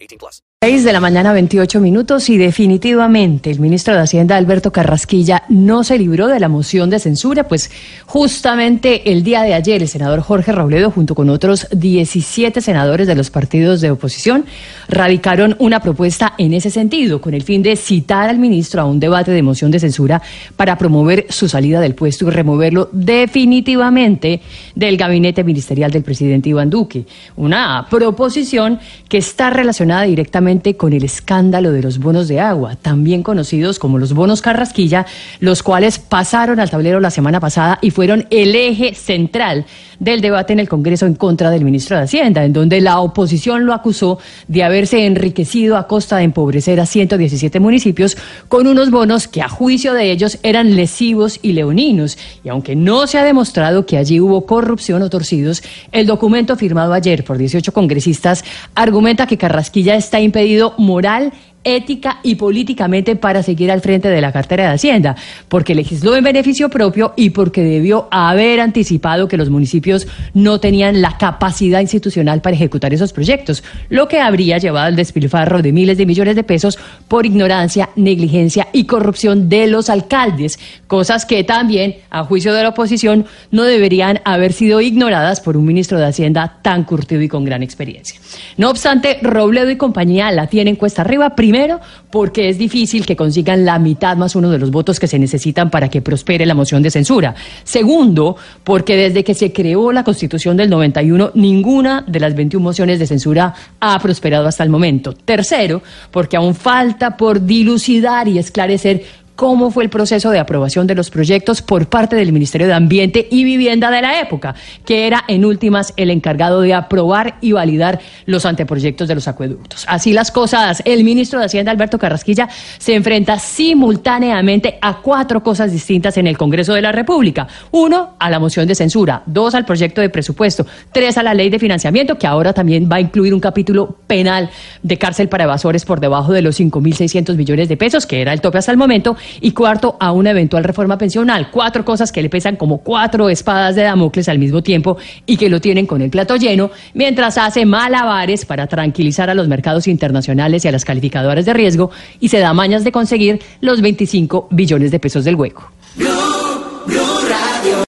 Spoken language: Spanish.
18 plus. 6 de la mañana, 28 minutos y definitivamente el ministro de Hacienda, Alberto Carrasquilla, no se libró de la moción de censura, pues justamente el día de ayer el senador Jorge Robledo, junto con otros 17 senadores de los partidos de oposición, radicaron una propuesta en ese sentido, con el fin de citar al ministro a un debate de moción de censura para promover su salida del puesto y removerlo definitivamente del gabinete ministerial del presidente Iván Duque. Una proposición que está relacionada directamente con el escándalo de los bonos de agua, también conocidos como los bonos Carrasquilla, los cuales pasaron al tablero la semana pasada y fueron el eje central del debate en el Congreso en contra del ministro de Hacienda, en donde la oposición lo acusó de haberse enriquecido a costa de empobrecer a 117 municipios con unos bonos que a juicio de ellos eran lesivos y leoninos. Y aunque no se ha demostrado que allí hubo corrupción o torcidos, el documento firmado ayer por 18 congresistas argumenta que Carrasquilla está impedido moral ética y políticamente para seguir al frente de la cartera de Hacienda, porque legisló en beneficio propio y porque debió haber anticipado que los municipios no tenían la capacidad institucional para ejecutar esos proyectos, lo que habría llevado al despilfarro de miles de millones de pesos por ignorancia, negligencia y corrupción de los alcaldes, cosas que también, a juicio de la oposición, no deberían haber sido ignoradas por un ministro de Hacienda tan curtido y con gran experiencia. No obstante, Robledo y compañía la tienen cuesta arriba, Primero, porque es difícil que consigan la mitad más uno de los votos que se necesitan para que prospere la moción de censura. Segundo, porque desde que se creó la Constitución del 91, ninguna de las 21 mociones de censura ha prosperado hasta el momento. Tercero, porque aún falta por dilucidar y esclarecer cómo fue el proceso de aprobación de los proyectos por parte del Ministerio de Ambiente y Vivienda de la época, que era en últimas el encargado de aprobar y validar los anteproyectos de los acueductos. Así las cosas, el ministro de Hacienda, Alberto Carrasquilla, se enfrenta simultáneamente a cuatro cosas distintas en el Congreso de la República. Uno, a la moción de censura. Dos, al proyecto de presupuesto. Tres, a la ley de financiamiento, que ahora también va a incluir un capítulo penal de cárcel para evasores por debajo de los 5.600 millones de pesos, que era el tope hasta el momento y cuarto, a una eventual reforma pensional. Cuatro cosas que le pesan como cuatro espadas de Damocles al mismo tiempo y que lo tienen con el plato lleno, mientras hace malabares para tranquilizar a los mercados internacionales y a las calificadoras de riesgo y se da mañas de conseguir los 25 billones de pesos del hueco.